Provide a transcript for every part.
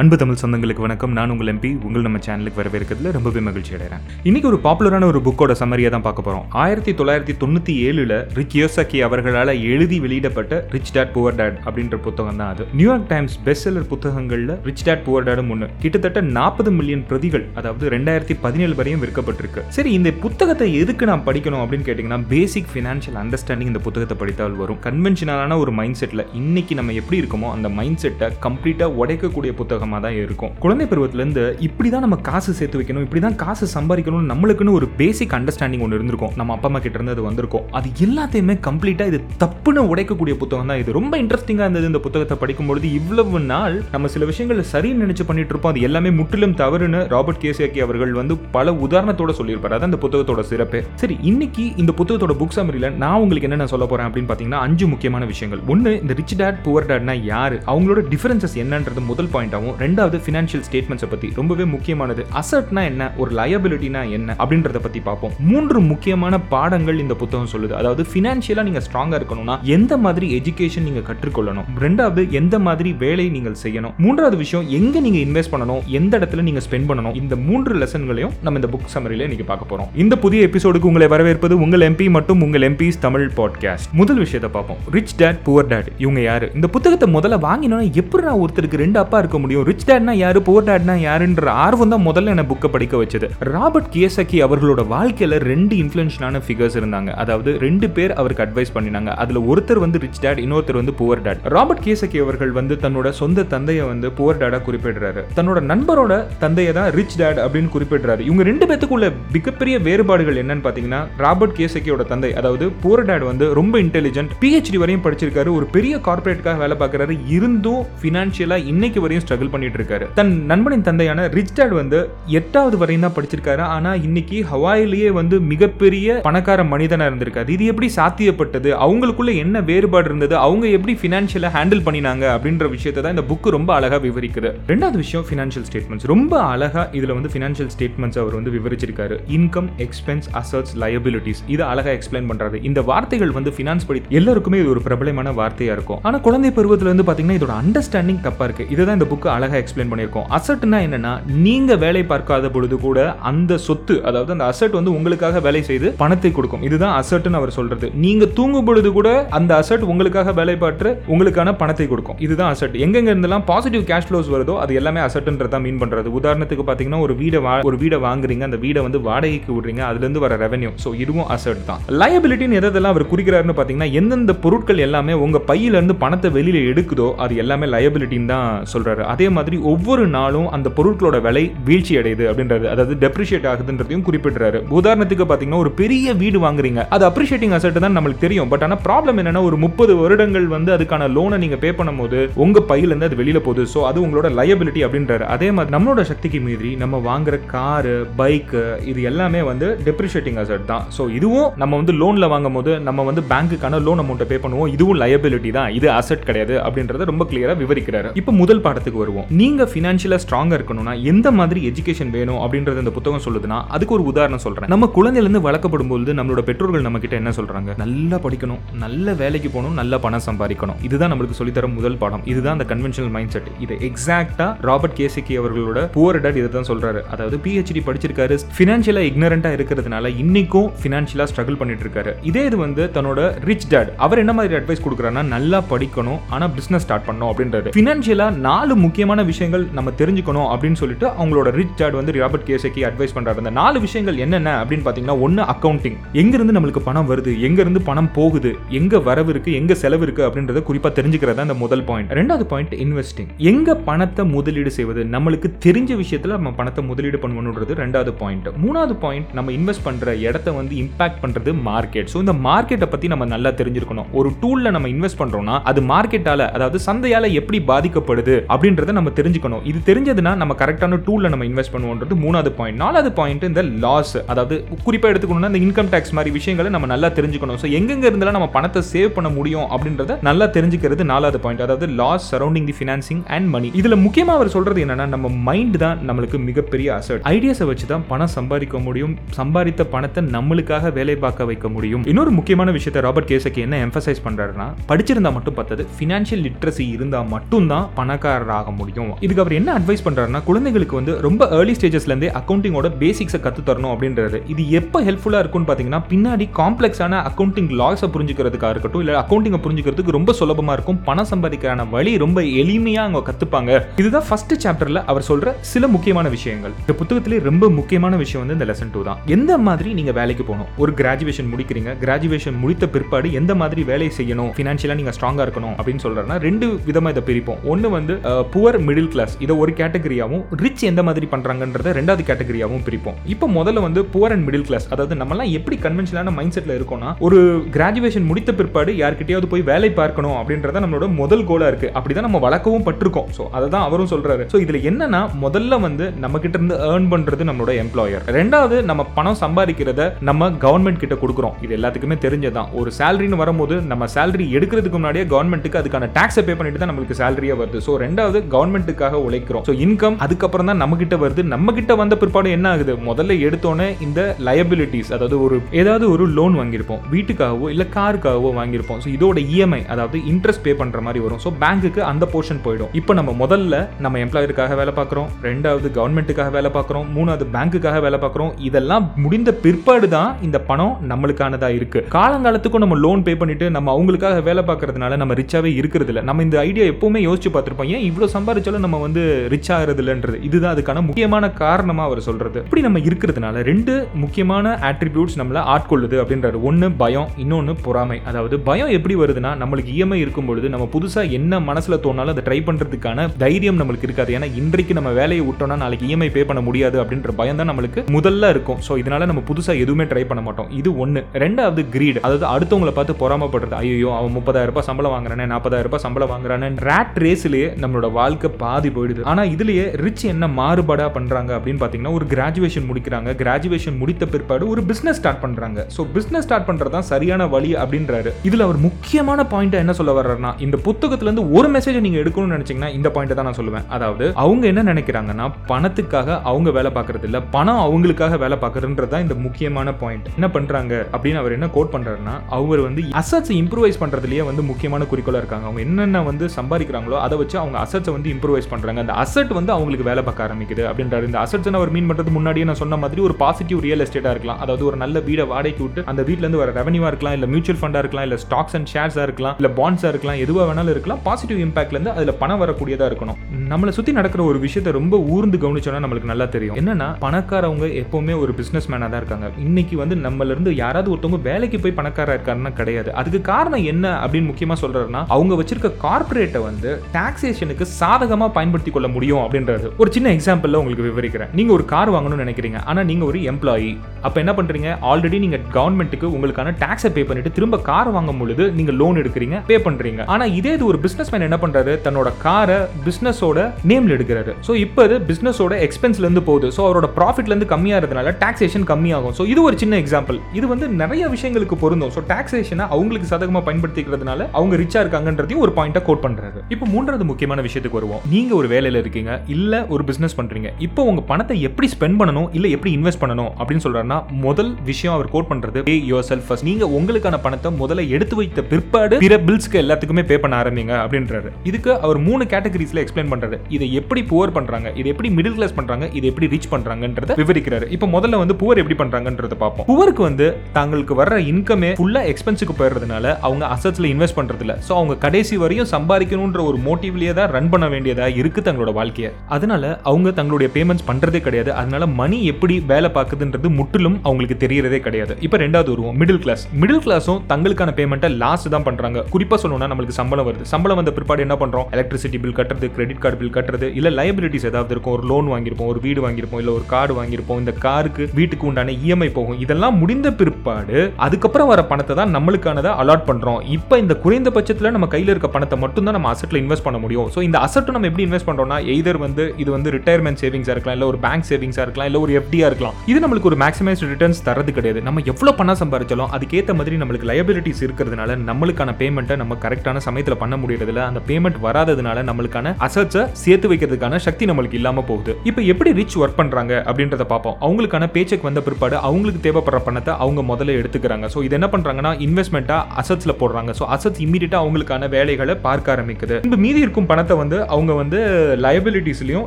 அன்பு தமிழ் சொந்தங்களுக்கு வணக்கம். நான் உங்கள் எம்பி. உங்கள் நம்ம சேனலுக்கு வரவேற்கிறதுல ரொம்பவே மகிழ்ச்சி அடைகிறேன். இன்னைக்கு ஒரு பாப்புலரான ஒரு புக்கோட சம்மரியை தான் பார்க்க போகிறோம் ஆயிரத்தி தொள்ளாயிரத்தி தொண்ணூற்றி ஏழில் ரிக் யோசக்கி அவர்களால் எழுதி வெளியிடப்பட்ட ரிச் டேட் புவர் டேட் அப்படின்ற புத்தகம் தான் அது. New York Times best seller புத்தகங்களில் ரிச் டேட் புவர் டேடும் ஒன்று கிட்டத்தட்ட நாற்பது மில்லியன் பிரதிகள் அதாவது ரெண்டாயிரத்தி பதினேழு வரையும் விற்கப்பட்டிருக்கு. சரி இந்த புத்தகத்தை எதுக்கு நான் படிக்கணும் அப்படின்னு கேட்டிங்கன்னா பேசிக் ஃபினான்ஷியல் அண்டர்ஸ்டாண்டிங் இந்த புத்தகத்தை படித்தால் வரும். கன்வென்ஷனலான ஒரு மைண்ட் செட்டில் இன்னைக்கு நம்ம எப்படி இருக்கோமோ அந்த மைண்ட் செட்டை கம்ப்ளீட்டாக உடைக்கக்கூடிய புத்தகம் புத்தகமாக தான் இருக்கும். குழந்தை பருவத்திலேருந்து இப்படி தான் நம்ம காசு சேர்த்து வைக்கணும் இப்படி தான் காசு சம்பாதிக்கணும் நம்மளுக்குன்னு ஒரு பேசிக் அண்டர்ஸ்டாண்டிங் ஒன்று இருந்திருக்கும். நம்ம அப்பா அம்மா கிட்ட இருந்து அது வந்திருக்கும். அது எல்லாத்தையுமே கம்ப்ளீட்டாக இது தப்புன்னு உடைக்கக்கூடிய புத்தகம் தான் இது. ரொம்ப இன்ட்ரெஸ்டிங்காக இருந்தது இந்த புத்தகத்தை படிக்கும்பொழுது. இவ்வளவு நாள் நம்ம சில விஷயங்களை சரின்னு நினச்சி பண்ணிட்டு இருப்போம். அது எல்லாமே முற்றிலும் தவறுன்னு ராபர்ட் கேசியாக்கி அவர்கள் வந்து பல உதாரணத்தோட சொல்லியிருப்பார். அதான் இந்த புத்தகத்தோட சிறப்பு. சரி இன்னைக்கு இந்த புத்தகத்தோட புக் சமரியில் நான் உங்களுக்கு என்னென்ன சொல்ல போகிறேன் அப்படின்னு பார்த்தீங்கன்னா அஞ்சு முக்கியமான விஷயங்கள். ஒன்று இந்த ரிச் டேட் புவர் டேட்னா யார்? அவங்களோட டிஃபரன்சஸ் என்னன்றது முதல் பாயிண்டாகவும் ரெண்டாவது ஃபினான்ஷியல் ஸ்டேட்மெண்ட்ஸை பற்றி ரொம்பவே முக்கியமானது. அசட்னா என்ன? ஒரு லயபிலிட்டினா என்ன? அப்படின்றத பற்றி பார்ப்போம். மூன்று முக்கியமான பாடங்கள் இந்த புத்தகம் சொல்லுது. அதாவது ஃபினான்ஷியலாக நீங்கள் ஸ்ட்ராங்காக இருக்கணும்னா எந்த மாதிரி எஜுகேஷன் நீங்கள் கற்றுக்கொள்ளணும்? ரெண்டாவது எந்த மாதிரி வேலை நீங்கள் செய்யணும்? மூன்றாவது விஷயம் எங்கே நீங்கள் இன்வெஸ்ட் பண்ணணும்? எந்த இடத்துல நீங்கள் ஸ்பெண்ட் பண்ணணும்? இந்த மூன்று லெசன்களையும் நம்ம இந்த புக் சமரியில் இன்னைக்கு பார்க்க போகிறோம் இந்த புதிய எபிசோடுக்கு உங்களை வரவேற்பது உங்கள் எம்பி மற்றும் உங்கள் எம்பிஸ் தமிழ் பாட்காஸ்ட் முதல் விஷயத்தை பார்ப்போம். ரிச் டேட் புவர் டேட் இவங்க யாரு? இந்த புத்தகத்தை முதல்ல வாங்கினோன்னா எப்படி நான் ஒருத்தருக்கு ரெண்டு அப்பா இருக்க முடியும்? ரிச் டேட்னா யாரு புவர் டேட்னா யாருன்ற ஆர்வம் தான் முதல்ல என்ன புக்கை படிக்க வச்சது. ராபர்ட் கியசக்கி அவர்களோட வாழ்க்கையில ரெண்டு இன்ஃப்ளூயன்ஷனான ஃபிகர்ஸ் இருந்தாங்க. அதாவது ரெண்டு பேர் அவருக்கு அட்வைஸ் பண்ணினாங்க. அதுல ஒருத்தர் வந்து ரிச் டேட் இன்னொருத்தர் வந்து புவர் டேட் ராபர்ட் கியசக்கி அவர்கள் வந்து தன்னோட சொந்த தந்தையை வந்து புவர் டேடா குறிப்பிடுறாரு. தன்னோட நண்பரோட தந்தையை தான் ரிச் டேட் அப்படின்னு குறிப்பிடுறாரு. இவங்க ரெண்டு பேத்துக்குள்ள மிகப்பெரிய வேறுபாடுகள் என்னன்னு பாத்தீங்கன்னா ராபர்ட் கேசக்கியோட தந்தை அதாவது புவர் டேட் வந்து ரொம்ப இன்டெலிஜென்ட் பிஹெச்டி வரையும் படிச்சிருக்காரு. ஒரு பெரிய கார்பரேட்டுக்காக வேலை பார்க்குறாரு. இருந்தும் ஃபினான்ஷியலாக இன்னைக்கு வரையும் ஸ்ட்ரகிள் பண்ணிட்டு இருக்காரு தன் நண்பனின் தந்தையான ரிச் டேட் வந்து எட்டாவது வரையும் தான் படிச்சிருக்காரு. ஆனா இன்னைக்கு ஹவாயிலேயே வந்து மிகப்பெரிய பணக்கார மனிதனா இருந்திருக்காரு. இது எப்படி சாத்தியப்பட்டது? அவங்களுக்குள்ள என்ன வேறுபாடு இருந்தது? அவங்க எப்படி ஃபினான்ஷியலை ஹேண்டில் பண்ணினாங்க? அப்படின்ற விஷயத்தை தான் இந்த புக் ரொம்ப அழகா விவரிக்குது ரெண்டாவது விஷயம் ஃபினான்ஷியல் ஸ்டேட்மெண்ட்ஸ் ரொம்ப அழகா இதுல வந்து ஃபினான்ஷியல் ஸ்டேட்மெண்ட்ஸ் அவர் வந்து விவரிச்சிருக்காரு. இன்கம் எக்ஸ்பென்ஸ் அசர்ட்ஸ் லயபிலிட்டிஸ் இது அழகா எக்ஸ்பிளைன் பண்றாரு. இந்த வார்த்தைகள் வந்து ஃபினான்ஸ் படி எல்லாருக்குமே இது ஒரு பிரபலமான வார்த்தையா இருக்கும். ஆனா குழந்தை பருவத்துல வந்து பாத்தீங்கன்னா இதோட அண்டர்ஸ்டாண்டிங் தப்பா இருக்கு. இதுதான் இந்த புக் அழகாக எக்ஸ்பிளைன் பண்ணியிருக்கோம். அசட்னா என்னன்னா நீங்க வேலை பார்க்காத பொழுது கூட அந்த சொத்து அதாவது அந்த அசட் வந்து உங்களுக்காக வேலை செய்து பணத்தை கொடுக்கும். இதுதான் அசட்னு அவர் சொல்றது. நீங்க தூங்கும் பொழுது கூட அந்த அசட் உங்களுக்காக வேலை பார்த்து உங்களுக்கான பணத்தை கொடுக்கும். இதுதான் அசட். எங்கெங்க இருந்தெல்லாம் பாசிட்டிவ் கேஷ் ஃப்ளோஸ் வருதோ அது எல்லாமே அசட்ன்றதா மீன் பண்றது. உதாரணத்துக்கு பாத்தீங்கன்னா ஒரு வீடை ஒரு வீடை வாங்குறீங்க அந்த வீடை வந்து வாடகைக்கு விடுறீங்க அதுல இருந்து வர ரெவன்யூ ஸோ இதுவும் அசட் தான். லயபிலிட்டின்னு எதெல்லாம் அவர் குறிக்கிறாருன்னு பாத்தீங்கன்னா எந்தெந்த பொருட்கள் எல்லாமே உங்க பையில இருந்து பணத்தை வெளியில எடுக்குதோ அது எல்லாமே லயபிலிட்டின்னு தான் சொல்றாரு. அதே மாதிரி ஒவ்வொரு நாளும் அந்த பொருட்களோட விலை வீழ்ச்சி அடையுது அப்படின்றது அதாவது டெப்ரிஷியேட் ஆகுதுன்றதையும் குறிப்பிடுறாரு. உதாரணத்துக்கு பார்த்தீங்கன்னா ஒரு பெரிய வீடு வாங்குறீங்க. அது அப்ரிஷியேட்டிங் அசட் தான் நம்மளுக்கு தெரியும். பட் ஆனால் ப்ராப்ளம் என்னன்னா ஒரு முப்பது வருடங்கள் வந்து அதுக்கான லோனை நீங்கள் பே பண்ணும்போது உங்க பையிலேருந்து அது வெளியில போகுது. ஸோ அது உங்களோட லயபிலிட்டி அப்படின்றாரு. அதே மாதிரி நம்மளோட சக்திக்கு மீறி நம்ம வாங்குற காரு பைக்கு இது எல்லாமே வந்து டெப்ரிஷியேட்டிங் அசட் தான். ஸோ இதுவும் நம்ம வந்து லோன்ல வாங்கும் போது நம்ம வந்து பேங்க்குக்கான லோன் அமௌண்ட்டை பே பண்ணுவோம். இதுவும் லயபிலிட்டி தான். இது அசட் கிடையாது அப்படின்றத ரொம்ப கிளியராக விவரிக்கிறாரு. இப்போ முதல் பாடத்துக்கு வருவோம். நீங்க ஃபினான்ஷியலா ஸ்ட்ராங்கா இருக்கணும்னா எந்த மாதிரி எஜுகேஷன் வேணும் அப்படின்றது இந்த புத்தகம் சொல்லுதுன்னா அதுக்கு ஒரு உதாரணம் சொல்றேன். நம்ம குழந்தையில இருந்து வளர்க்கப்படும் போது நம்மளோட பெற்றோர்கள் நம்ம கிட்ட என்ன சொல்றாங்க? நல்லா படிக்கணும் நல்ல வேலைக்கு போகணும் நல்ல பணம் சம்பாதிக்கணும். இதுதான் நம்மளுக்கு சொல்லித்தர முதல் பாடம். இதுதான் அந்த கன்வென்ஷனல் மைண்ட் செட் இது எக்ஸாக்டா ராபர்ட் கேசிகி அவர்களோட புவர் டேட் இதை தான் சொல்றாரு. அதாவது பிஹெச்டி படிச்சிருக்காரு ஃபினான்ஷியலா இக்னரண்டா இருக்கிறதுனால இன்னைக்கும் ஃபினான்ஷியலா ஸ்ட்ரகிள் பண்ணிட்டு இருக்காரு இதே இது வந்து தன்னோட ரிச் டேட் அவர் என்ன மாதிரி அட்வைஸ் கொடுக்குறாருன்னா நல்லா படிக்கணும் ஆனா பிசினஸ் ஸ்டார்ட் பண்ணணும் அப்படின்றாரு. ஃபினான்ஷியலா நாலு முக்கியமான விஷயங்கள் நம்ம தெரிஞ்சுக்கணும் அப்படின்னு சொல்லிட்டு அவங்களோட ரிச் டேட் வந்து ராபர்ட் கேசைக்கு அட்வைஸ் பண்ணுறாரு அந்த நாலு விஷயங்கள் என்னென்ன அப்படின்னு பார்த்தீங்கன்னா ஒன்னு அக்கவுண்டிங் எங்கேருந்து நம்மளுக்கு பணம் வருது? எங்கேருந்து பணம் போகுது? எங்கே வரவு இருக்கு? எங்க செலவு இருக்கு? அப்படின்றத குறிப்பாக தெரிஞ்சுக்கிறதா அந்த முதல் பாயிண்ட் ரெண்டாவது பாயிண்ட் இன்வெஸ்டிங் எங்கே பணத்தை முதலீடு செய்வது? நம்மளுக்கு தெரிஞ்ச விஷயத்துல நம்ம பணத்தை முதலீடு பண்ணணுன்றது ரெண்டாவது பாயிண்ட் மூணாவது பாயிண்ட் நம்ம இன்வெஸ்ட் பண்ணுற இடத்த வந்து இம்பாக்ட் பண்றது மார்க்கெட் ஸோ இந்த மார்க்கெட்டை பற்றி நம்ம நல்லா தெரிஞ்சிருக்கணும். ஒரு டூலில் நம்ம இன்வெஸ்ட் பண்றோம்னா அது மார்க்கெட்டால் அதாவது சந்தையால் எப்படி பாதிக்கப்படுது அப்படின்றத நம்ம தெரிஞ்சுக்கணும். இது தெரிஞ்சதுன்னா நம்ம கரெக்டான டூலில் நம்ம இன்வெஸ்ட் பண்ணுவோன்றது மூணாவது பாயிண்ட் நாலாவது பாயிண்ட் இந்த லாஸ் அதாவது குறிப்பாக எடுத்துக்கணும்னா இந்த இன்கம் டேக்ஸ் மாதிரி விஷயங்களை நம்ம நல்லா தெரிஞ்சுக்கணும். ஸோ எங்கெங்க இருந்தாலும் நம்ம பணத்தை சேவ் பண்ண முடியும் அப்படின்றத நல்லா தெரிஞ்சுக்கிறது நாலாவது பாயிண்ட் அதாவது laws surrounding the financing and money இதில் முக்கியமாக அவர் சொல்கிறது என்னன்னா நம்ம மைண்ட் தான் நம்மளுக்கு மிகப்பெரிய அசட் ஐடியாஸை வச்சு தான் பணம் சம்பாதிக்க முடியும். சம்பாதித்த பணத்தை நம்மளுக்காக வேலை பார்க்க வைக்க முடியும். இன்னொரு முக்கியமான விஷயத்தை ராபர்ட் கேசக்கு என்ன எம்பசைஸ் பண்ணுறாருன்னா படிச்சிருந்தா மட்டும் பார்த்தது ஃபினான்ஷியல் லிட்ரஸி இருந்தால் மட்டும்தான் பணக்காரராக முடியும். இதுக்கு அவர் என்ன அட்வைஸ் பண்றாருன்னா குழந்தைகளுக்கு வந்து ரொம்ப ஏர்லி ஸ்டேஜஸ்லேருந்தே அக்கௌண்டிங்கோட பேசிக்ஸை கத்து தரணும் அப்படின்றது இது எப்போ ஹெல்ப்ஃபுல்லாக இருக்கும்னு பார்த்தீங்கன்னா பின்னாடி காம்ப்ளெக்ஸான அக்கௌண்டிங் லாஸை புரிஞ்சுக்கிறதுக்காக இருக்கட்டும் இல்லை அக்கௌண்டிங்கை புரிஞ்சுக்கிறதுக்கு ரொம்ப சுலபமாக இருக்கும். பணம் சம்பாதிக்கிறான வழி ரொம்ப எளிமையாக அவங்க கத்துப்பாங்க. இதுதான் ஃபர்ஸ்ட் சாப்டரில் அவர் சொல்ற சில முக்கியமான விஷயங்கள். இந்த புத்தகத்திலே ரொம்ப முக்கியமான விஷயம் வந்து இந்த லெசன் டூ தான். எந்த மாதிரி நீங்க வேலைக்கு போகணும்? ஒரு கிராஜுவேஷன் முடிக்கிறீங்க. கிராஜுவேஷன் முடித்த பிற்பாடு எந்த மாதிரி வேலை செய்யணும்? ஃபினான்ஷியலாக நீங்கள் ஸ்ட்ராங்காக இருக்கணும் அப்படின்னு சொல்கிறேன்னா ரெண்டு விதமாக இதை பிரிப்போம். ஒன்று வந்து புவர் மிடில் கிளாஸ் இதை ஒரு கேட்டகரியாகவும் ரிச் எந்த மாதிரி பண்ணுறாங்கன்றத ரெண்டாவது கேட்டகரியாகவும் பிரிப்போம். இப்போ முதல்ல வந்து புவர் அண்ட் மிடில் கிளாஸ் அதாவது நம்மலாம் எப்படி கன்வென்ஷனான மைண்ட் செட்டில் இருக்கோம்னா ஒரு கிராஜுவேஷன் முடித்த பிற்பாடு யார்கிட்டயாவது போய் வேலை பார்க்கணும் அப்படின்றத நம்மளோட முதல் கோலாக இருக்குது அப்படி அப்படிதான் நம்ம வளர்க்கவும் பட்டிருக்கோம். ஸோ அதை தான் அவரும் சொல்கிறாரு ஸோ இதில் என்னன்னா முதல்ல வந்து நம்ம கிட்ட இருந்து ஏர்ன் பண்ணுறது நம்மளோட எம்ப்ளாயர் ரெண்டாவது நம்ம பணம் சம்பாதிக்கிறத நம்ம கவர்மெண்ட் கிட்ட கொடுக்குறோம். இது எல்லாத்துக்குமே தெரிஞ்சதான் ஒரு சேலரின்னு வரும்போது நம்ம சேலரி எடுக்கிறதுக்கு முன்னாடியே கவர்மெண்ட்டுக்கு அதுக்கான டேக்ஸை பே பண்ணிட்டு தான் நம்மளுக்கு சேலரியாக வருது. ஸோ ரெண்டாவது கவர்மெண்ட்டுக்காக உழைக்கிறோம். ஸோ இன்கம் அதுக்கப்புறம் தான் நம்ம கிட்ட வருது. நம்ம கிட்ட வந்த பிற்பாடு என்ன ஆகுது? முதல்ல எடுத்தோன்னே இந்த லயபிலிட்டிஸ் அதாவது ஒரு ஏதாவது ஒரு லோன் வாங்கியிருப்போம். வீட்டுக்காகவோ இல்லை காருக்காகவோ வாங்கியிருப்போம். ஸோ இதோட இஎம்ஐ அதாவது இன்ட்ரெஸ்ட் பே பண்ணுற மாதிரி வரும். ஸோ பேங்க்குக்கு அந்த போர்ஷன் போயிடும். இப்போ நம்ம முதல்ல நம்ம எம்ப்ளாயருக்காக வேலை பார்க்குறோம். ரெண்டாவது கவர்மெண்ட்டுக்காக வேலை பார்க்குறோம். மூணாவது பேங்க்குக்காக வேலை பார்க்குறோம். இதெல்லாம் முடிந்த பிற்பாடு தான் இந்த பணம் நம்மளுக்கானதாக இருக்குது காலங்காலத்துக்கும் நம்ம லோன் பே பண்ணிட்டு நம்ம அவங்களுக்காக வேலை பார்க்கறதுனால நம்ம ரிச்சாகவே இருக்கிறது இல்லை நம்ம இந்த ஐடியா எப்பவுமே யோசிச்சு பார்த்துருப்போம். ஏன் இவ்வளோ சம்பாதிச்சாலும் நம்ம வந்து ரிச் ஆகிறது இல்லைன்றது இதுதான் அதுக்கான முக்கியமான காரணமா அவர் சொல்றது. இப்படி நம்ம இருக்கிறதுனால ரெண்டு முக்கியமான ஆட்ரிபியூட்ஸ் நம்மள ஆட்கொள்ளுது அப்படின்றாரு. ஒன்று பயம் இன்னொன்று பொறாமை. அதாவது பயம் எப்படி வருதுன்னா நம்மளுக்கு இஎம்ஐ இருக்கும் பொழுது நம்ம புதுசாக என்ன மனசுல தோணாலும் அதை ட்ரை பண்றதுக்கான தைரியம் நம்மளுக்கு இருக்காது. ஏன்னா இன்றைக்கு நம்ம வேலையை விட்டோம்னா நாளைக்கு இஎம்ஐ பே பண்ண முடியாது அப்படின்ற பயம் தான் நம்மளுக்கு முதல்ல இருக்கும். ஸோ இதனால நம்ம புதுசாக எதுவுமே ட்ரை பண்ண மாட்டோம். இது ஒன்று ரெண்டாவது கிரீட் அதாவது அடுத்தவங்களை பார்த்து பொறாமப்படுறது. ஐயோ அவன் முப்பதாயிரம் ரூபாய் சம்பளம் வாங்குறானே நாற்பதாயிரம் ரூபாய் சம்பளம் வாங்குறானே ரேட் ரேஸ்லேயே நம்மளோட வாழ்க்கை பாதி போயிடுது. ஆனா இதுலயே ரிச் என்ன மாறுபாடா பண்றாங்க அப்படின்னு பாத்தீங்கன்னா ஒரு கிராஜுவேஷன் முடிக்கிறாங்க. கிராஜுவேஷன் முடித்த பிற்பாடு ஒரு பிசினஸ் ஸ்டார்ட் பண்றாங்க. ஸோ பிசினஸ் ஸ்டார்ட் பண்றது தான் சரியான வழி அப்படின்றாரு. இதுல அவர் முக்கியமான பாயிண்ட் என்ன சொல்ல வர்றாருன்னா இந்த புத்தகத்துல இருந்து ஒரு மெசேஜ் நீங்க எடுக்கணும்னு நினைச்சீங்கன்னா இந்த பாயிண்ட் தான் நான் சொல்லுவேன். அதாவது அவங்க என்ன நினைக்கிறாங்கன்னா பணத்துக்காக அவங்க வேலை பார்க்கறது இல்ல பணம் அவங்களுக்காக வேலை பார்க்கறதுன்றது தான் இந்த முக்கியமான பாயிண்ட் என்ன பண்றாங்க அப்படின்னு அவர் என்ன கோட் பண்றாருன்னா அவர் வந்து அசட்ஸ் இம்ப்ரூவைஸ் பண்றதுலயே வந்து முக்கியமான குறிக்கோளா இருக்காங்க. அவங்க என்னென்ன வந்து சம்பாதிக்கிறாங்களோ அதை வச்சு அவங்க அசட்ஸை வந்து இம்ப்ரூவைஸ் பண்ணுறாங்க அந்த அசட் வந்து அவங்களுக்கு வேலை பார்க்க ஆரம்பிக்குது. அப்படின்றாரு. இந்த அசட்ஸ் அவர் மீன் பண்ணுறது முன்னாடியே நான் சொன்ன மாதிரி ஒரு பாசிட்டிவ் ரியல் எஸ்டேட்டாக இருக்கலாம். அதாவது ஒரு நல்ல வீடை வாடகைக்கு விட்டு அந்த வீட்டிலேருந்து இருந்து வர ரெவன்யூவாக இருக்கலாம் இல்லை மியூச்சுவல் ஃபண்டாக இருக்கலாம் இல்லை ஸ்டாக்ஸ் அண்ட் ஷேர்ஸாக இருக்கலாம் இல்லை பாண்ட்ஸாக இருக்கலாம் எதுவாக வேணாலும் இருக்கலாம். பாசிட்டிவ் இம்பாக்ட்லேருந்து அதில் பணம் வரக்கூடியதாக இருக்கணும். நம்மளை சுற்றி நடக்கிற ஒரு விஷயத்தை ரொம்ப ஊர்ந்து கவனிச்சோம்னா நம்மளுக்கு நல்லா தெரியும். என்னன்னா பணக்காரவங்க எப்பவுமே ஒரு பிஸ்னஸ் மேனாக தான் இருக்காங்க. இன்னைக்கு வந்து நம்மளிருந்து யாராவது ஒருத்தவங்க வேலைக்கு போய் பணக்காரா இருக்காருன்னா கிடையாது. அதுக்கு காரணம் என்ன அப்படின்னு முக்கியமாக சொல்கிறேன்னா அவங்க வச்சிருக்க கார்பரேட்டை வந்து டாக்ஸேஷனுக்கு சாதகமாக பயன்படுத்தி கொள்ள முடியும் அப்படின்றது. ஒரு சின்ன எக்ஸாம்பிளில் உங்களுக்கு விவரிக்கிறேன். நீங்கள் ஒரு கார் வாங்கணும்னு நினைக்கிறீங்க. ஆனால் நீங்கள் ஒரு எம்ப்ளாயி அப்போ என்ன பண்ணுறீங்க ஆல்ரெடி நீங்கள் கவர்மெண்ட்டுக்கு உங்களுக்கான டேக்ஸை பே பண்ணிட்டு திரும்ப கார் வாங்கும் பொழுது நீங்கள் லோன் எடுக்கிறீங்க பே பண்ணுறீங்க ஆனால் இதே இது ஒரு பிஸ்னஸ் மேன் என்ன பண்ணுறாரு தன்னோட காரை பிஸ்னஸோட நேம்ல எடுக்கிறாரு. ஸோ இப்போ இது பிஸ்னஸோட எக்ஸ்பென்ஸ்லேருந்து போகுது. ஸோ அவரோட ப்ராஃபிட்லேருந்து கம்மியாக இருந்தனால டாக்ஸேஷன் கம்மியாகும். ஸோ இது ஒரு சின்ன எக்ஸாம்பிள் இது வந்து நிறைய விஷயங்களுக்கு பொருந்தும். ஸோ டாக்ஸேஷனை அவங்களுக்கு சதகமாக பயன்படுத்திக்கிறதுனால அவங்க ரிச்சாக இருக்காங்கன்றதையும் ஒரு பாயிண்ட்டை கோட் பண்ணுறாரு இப்போ மூன்றாவது முக்கியமான விஷயத்துக்கு வருவோம். நீங்க ஒரு வேலையில இருக்கீங்க இல்ல ஒரு பிசினஸ் பண்றீங்க. இப்போ உங்க பணத்தை எப்படி ஸ்பெண்ட் பண்ணணும் இல்ல எப்படி இன்வெஸ்ட் பண்ணணும் அப்படின்னு சொல்றாருன்னா முதல் விஷயம் அவர் கோட் பண்றது பே யோர் செல்ஃப் ஃபர்ஸ்ட் நீங்க உங்களுக்கான பணத்தை முதல்ல எடுத்து வைத்த பிற்பாடு பிற பில்ஸ்க்கு எல்லாத்துக்குமே பே பண்ண ஆரம்பிங்க அப்படின்றாரு. இதுக்கு அவர் மூணு கேட்டகரிஸ்ல எக்ஸ்பிளைன் பண்றாரு. இதை எப்படி புவர் பண்றாங்க இதை எப்படி மிடில் கிளாஸ் பண்றாங்க இதை எப்படி ரிச் பண்றாங்கன்றத விவரிக்கிறாரு. இப்போ முதல்ல வந்து புவர் எப்படி பண்றாங்கன்றத பார்ப்போம். புவருக்கு வந்து தங்களுக்கு வர்ற இன்கமே ஃபுல்லா எக்ஸ்பென்ஸுக்கு போயிடுறதுனால அவங்க அசட்ஸ்ல இன்வெஸ்ட் பண்றது ஸோ அவங்க கடைசி வரையும் சம்பாதிக்கணும்ன்ற ஒரு மோட்டிவ்லேயே தான் ரன் பண்ண வேண்டியதாக இருக்குது தங்களோட வாழ்க்கையை. அதனால அவங்க தங்களுடைய பேமெண்ட்ஸ் பண்றதே கிடையாது. அதனால மணி எப்படி வேலை பார்க்குதுன்றது முற்றிலும் அவங்களுக்கு தெரியறதே கிடையாது. இப்போ ரெண்டாவது வருவோம் மிடில் கிளாஸ் மிடில் கிளாஸும் தங்களுக்கான பேமெண்ட்டை லாஸ்ட் தான் பண்றாங்க. குறிப்பா சொல்லணும்னா நம்மளுக்கு சம்பளம் வருது. சம்பளம் வந்த பிற்பாடு என்ன பண்றோம்? எலக்ட்ரிசிட்டி பில் கட்டுறது கிரெடிட் கார்டு பில் கட்டுறது இல்லை லைபிலிட்டிஸ் ஏதாவது இருக்கும். ஒரு லோன் வாங்கியிருப்போம் ஒரு வீடு வாங்கியிருப்போம் இல்ல ஒரு கார்டு வாங்கியிருப்போம். இந்த காருக்கு வீட்டுக்கு உண்டான இஎம்ஐ போகும். இதெல்லாம் முடிந்த பிற்பாடு அதுக்கப்புறம் வர பணத்தை தான் நம்மளுக்கானதை அலாட் பண்றோம். இப்போ இந்த குறைந்த பட்சத்தில் நம்ம கையில் இருக்க பணத்தை மட்டும் தான் நம்ம அசட்டில் இன்வெஸ்ட் பண்ண முடியும். ஸோ இந்த அசட் நம்ம எப்படி இன்வெஸ்ட் பண்ணுறோம்னா எய்தர் வந்து இது வந்து ரிட்டையர்மெண்ட் சேவிங்ஸாக இருக்கலாம் இல்லை ஒரு பேங்க் சேவிங்ஸாக இருக்கலாம் இல்லை ஒரு எஃப்டியாக இருக்கலாம். இது நம்மளுக்கு ஒரு மேக்ஸிமைஸ் ரிட்டர்ன்ஸ் தரது கிடையாது. நம்ம எவ்வளோ பணம் சம்பாரிச்சாலும் அதுக்கேற்ற மாதிரி நம்மளுக்கு லயபிலிட்டிஸ் இருக்கிறதுனால நம்மளுக்கான பேமெண்ட்டை நம்ம கரெக்டான சமயத்தில் பண்ண முடியறதில்ல. அந்த பேமெண்ட் வராததுனால நம்மளுக்கான அசட்ஸை சேர்த்து வைக்கிறதுக்கான சக்தி நம்மளுக்கு இல்லாமல் போகுது. இப்போ எப்படி ரிச் ஒர்க் பண்ணுறாங்க அப்படின்றத பார்ப்போம். அவங்களுக்கான பேச்செக் வந்த பிற்பாடு அவங்களுக்கு தேவைப்படுற பணத்தை அவங்க முதல்ல எடுத்துக்கிறாங்க. ஸோ இது என்ன பண்ணுறாங்கன்னா இன்வெஸ்ட்மெண்ட்டாக அசட்ஸில் போடுறாங்க. ஸோ அசட்ஸ் இமீடியட்டா அவங்களுக்கான வேலைகளை பார்க்க ஆரம்பிக்குது. இப்போ மீதி இருக்கும் பணத்தை வந்து அவங்க வந்து லயபிலிட்டிஸ்லையும்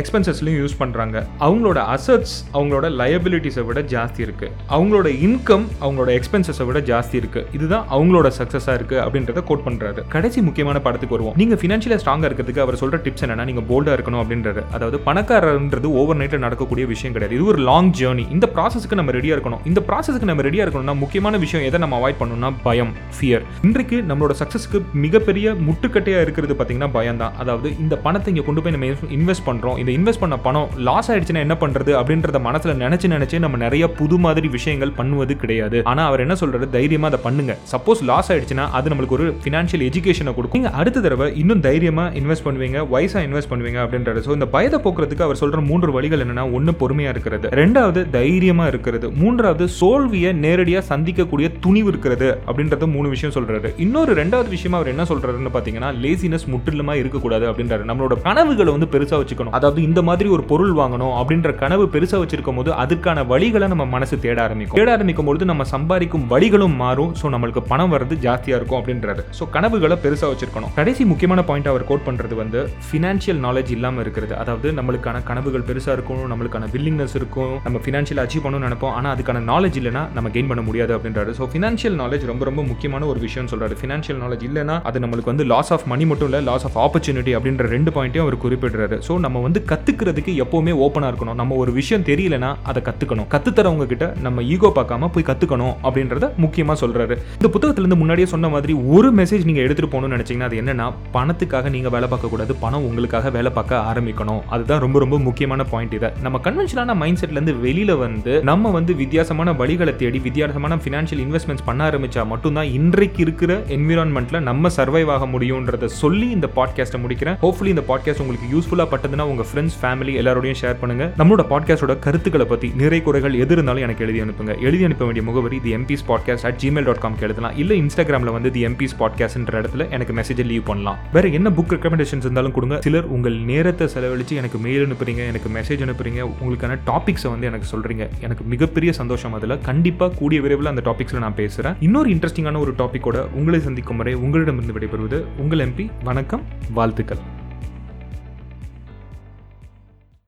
எக்ஸ்பென்சஸ்லையும் யூஸ் பண்ணுறாங்க அவங்களோட அசட்ஸ் அவங்களோட லயபிலிட்டிஸை விட ஜாஸ்தி இருக்குது அவங்களோட இன்கம் அவங்களோட எக்ஸ்பென்சஸை விட ஜாஸ்தி இருக்குது இதுதான் அவங்களோட சக்ஸஸாக இருக்குது அப்படின்றத கோட் பண்ணுறாரு கடைசி முக்கியமான படத்துக்கு வருவோம். நீங்கள் ஃபினான்ஷியலாக ஸ்ட்ராங்காக இருக்கிறதுக்கு அவர் சொல்கிற டிப்ஸ் என்னன்னா நீங்கள் போல்டாக இருக்கணும் அப்படின்றது அதாவது பணக்காரன்றது ஓவர் நைட்டில் நடக்கக்கூடிய விஷயம் கிடையாது. இது ஒரு லாங் ஜேர்னி இந்த ப்ராசஸ்க்கு நம்ம ரெடியாக இருக்கணும். இந்த ப்ராசஸ்க்கு நம்ம ரெடியாக இருக்கணும்னா முக்கியமான விஷயம் எதை நம்ம அவாய்ட் பண்ணணும்னா பயம் ஃபியர் இன்றைக்கு நம்மளோட சக்ஸஸ்க்கு மிகப்பெரிய முட்டுக்கட்டையாக இருக்கிறது பார்த்தீங்கன்னா பயம் தான். அதாவது இந்த பணத்தை இங்கே கொண்டு போய் நம்ம இன்வெஸ்ட் பண்ணுறோம் இந்த இன்வெஸ்ட் பண்ண பணம் லாஸ் ஆயிடுச்சுன்னா என்ன பண்ணுறது அப்படின்றத மனசில் நினச்சி நினச்சி நம்ம நிறைய புது மாதிரி விஷயங்கள் பண்ணுவது கிடையாது. ஆனால் அவர் என்ன சொல்கிறது தைரியமாக அதை பண்ணுங்க. சப்போஸ் லாஸ் ஆயிடுச்சுன்னா அது நம்மளுக்கு ஒரு ஃபினான்ஷியல் எஜுகேஷனை கொடுக்கும். நீங்கள் அடுத்த தடவை இன்னும் தைரியமாக இன்வெஸ்ட் பண்ணுவீங்க வயசாக இன்வெஸ்ட் பண்ணுவீங்க அப்படின்றது ஸோ இந்த பயத்தை போக்குறதுக்கு அவர் சொல்கிற மூன்று வழிகள் என்னென்னா ஒன்று பொறுமையாக இருக்கிறது. ரெண்டாவது தைரியமாக இருக்கிறது. மூன்றாவது சோல்வியை நேரடியாக சந்திக்கக்கூடிய துணிவு இருக்கிறது அப்படின்றத மூணு விஷயம் சொல்கிறாரு இன்னொரு ரெண்டாவது விஷயமா அவர் என்ன சொல்கிறாருன்னு பார்த்தீங்கன்னா லேசினஸ் முற்றிலுமா இருக்கக்கூடாது அப்படின்றாரு. நம்மளோட கனவுகளை வந்து பெருசாக வச்சுக்கணும். அதாவது இந்த மாதிரி ஒரு பொருள் வாங்கணும் அப்படின்ற கனவு பெருசாக வச்சிருக்கும் போது அதுக்கான வழிகளை நம்ம மனசு தேட ஆரம்பிக்கும். தேட ஆரம்பிக்கும் பொழுது நம்ம சம்பாதிக்கும் வழிகளும் மாறும். ஸோ நம்மளுக்கு பணம் வர்றது ஜாஸ்தியாக இருக்கும் அப்படின்றாரு. ஸோ கனவுகளை பெருசாக வச்சிருக்கணும். கடைசி முக்கியமான பாயிண்ட் அவர் கோட் பண்ணுறது வந்து ஃபினான்ஷியல் நாலேஜ் இல்லாமல் இருக்கிறது. அதாவது நம்மளுக்கான கனவுகள் பெருசாக இருக்கும் நம்மளுக்கான வில்லிங்னஸ் இருக்கும் நம்ம ஃபினான்ஷியல் அச்சீவ் பண்ணணும்னு நினைப்போம். ஆனால் அதுக்கான நாலேஜ் இல்லைனா நம்ம கெயின் பண்ண முடியாது அப்படின்றாரு. ஸோ ஃபினான்ஷியல் நாலேஜ் ரொம்ப ரொம்ப முக்கியமான ஒரு விஷயம் சொல்கிறாரு ஃபினான்ஷியல் நாலேஜ் இல்லைனா அது நம்மளுக்கு வந்து லாஸ் ஆஃப் மணி மட்டும் இல்லை லாஸ் ஆஃப் ஆப்பர்ச்சுனிட்டி அப்படின்ற ரெண்டு ரெண்டு பாயிண்ட்டையும் அவர் குறிப்பிடுறாரு. ஸோ நம்ம வந்து கத்துக்கிறதுக்கு எப்போவுமே ஓப்பனாக இருக்கணும். நம்ம ஒரு விஷயம் தெரியலனா அதை கத்துக்கணும். கத்துத்தரவங்க கிட்ட நம்ம ஈகோ பார்க்காம போய் கத்துக்கணும் அப்படின்றத முக்கியமாக சொல்றாரு. இந்த புத்தகத்திலிருந்து முன்னாடியே சொன்ன மாதிரி ஒரு மெசேஜ் நீங்க எடுத்துட்டு போகணும்னு நினைச்சீங்கன்னா அது என்னன்னா பணத்துக்காக நீங்க வேலை பார்க்க கூடாது பணம் உங்களுக்காக வேலை பார்க்க ஆரம்பிக்கணும். அதுதான் ரொம்ப ரொம்ப முக்கியமான பாயிண்ட் இதை. நம்ம கன்வென்ஷனான மைண்ட் செட்ல இருந்து வெளியில வந்து நம்ம வந்து வித்தியாசமான வழிகளை தேடி வித்தியாசமான ஃபினான்ஷியல் இன்வெஸ்ட்மெண்ட்ஸ் பண்ண ஆரம்பிச்சா மட்டும்தான் இன்றைக்கு இருக்கிற என்விரான்மெண்ட்ல நம்ம சர்வைவ் ஆக முடியும்ன்றத சொல்லி இந்த பாட்காஸ்ட்டை முடிக்கிறேன். ஹோப்ஃபுல்லி இந்த பாட்காஸ்ட் உங்களுக்கு யூஸ்ஃபுல்லாக பட்டதுன்னா உங்க ஃப்ரெண்ட்ஸ் ஃபேமிலி எல்லாரோடையும் ஷேர் பண்ணுங்க. நம்மளோட பாட்காஸ்டோட கருத்துக்களை பற்றி நிறை குறைகள் எது இருந்தாலும் எனக்கு எழுதி அனுப்புங்க. எழுதி அனுப்ப வேண்டிய முகவரி the MBS podcast at Gmail dot காம்க்கு எழுதலாம். இல்லை இன்ஸ்டாகிராம்ல வந்து தி எம்பிஸ் பாட்காஸ்ட்ன்ற இடத்துல எனக்கு மெசேஜை லீவ் பண்ணலாம். வேற என்ன புக் ரெக்கமெண்டேஷன்ஸ் இருந்தாலும் கொடுங்க. சிலர் உங்கள் நேரத்தை செலவழித்து எனக்கு மெயில் அனுப்புறீங்க எனக்கு மெசேஜ் அனுப்புறீங்க உங்களுக்கான டாபிக்ஸை வந்து எனக்கு சொல்கிறீங்க எனக்கு மிகப்பெரிய சந்தோஷம் அதில். கண்டிப்பாக கூடிய விரைவில் அந்த டாபிக்ஸில் நான் பேசுகிறேன் இன்னொரு இன்ட்ரெஸ்டிங்கான ஒரு டாப்பிக்கோட உங்களை சந்திக்கும் வரை உங்களிடமிருந்து விடைபெறுவது உங்கள் எம்பி வணக்கம் வாழ்த்துக்கள்.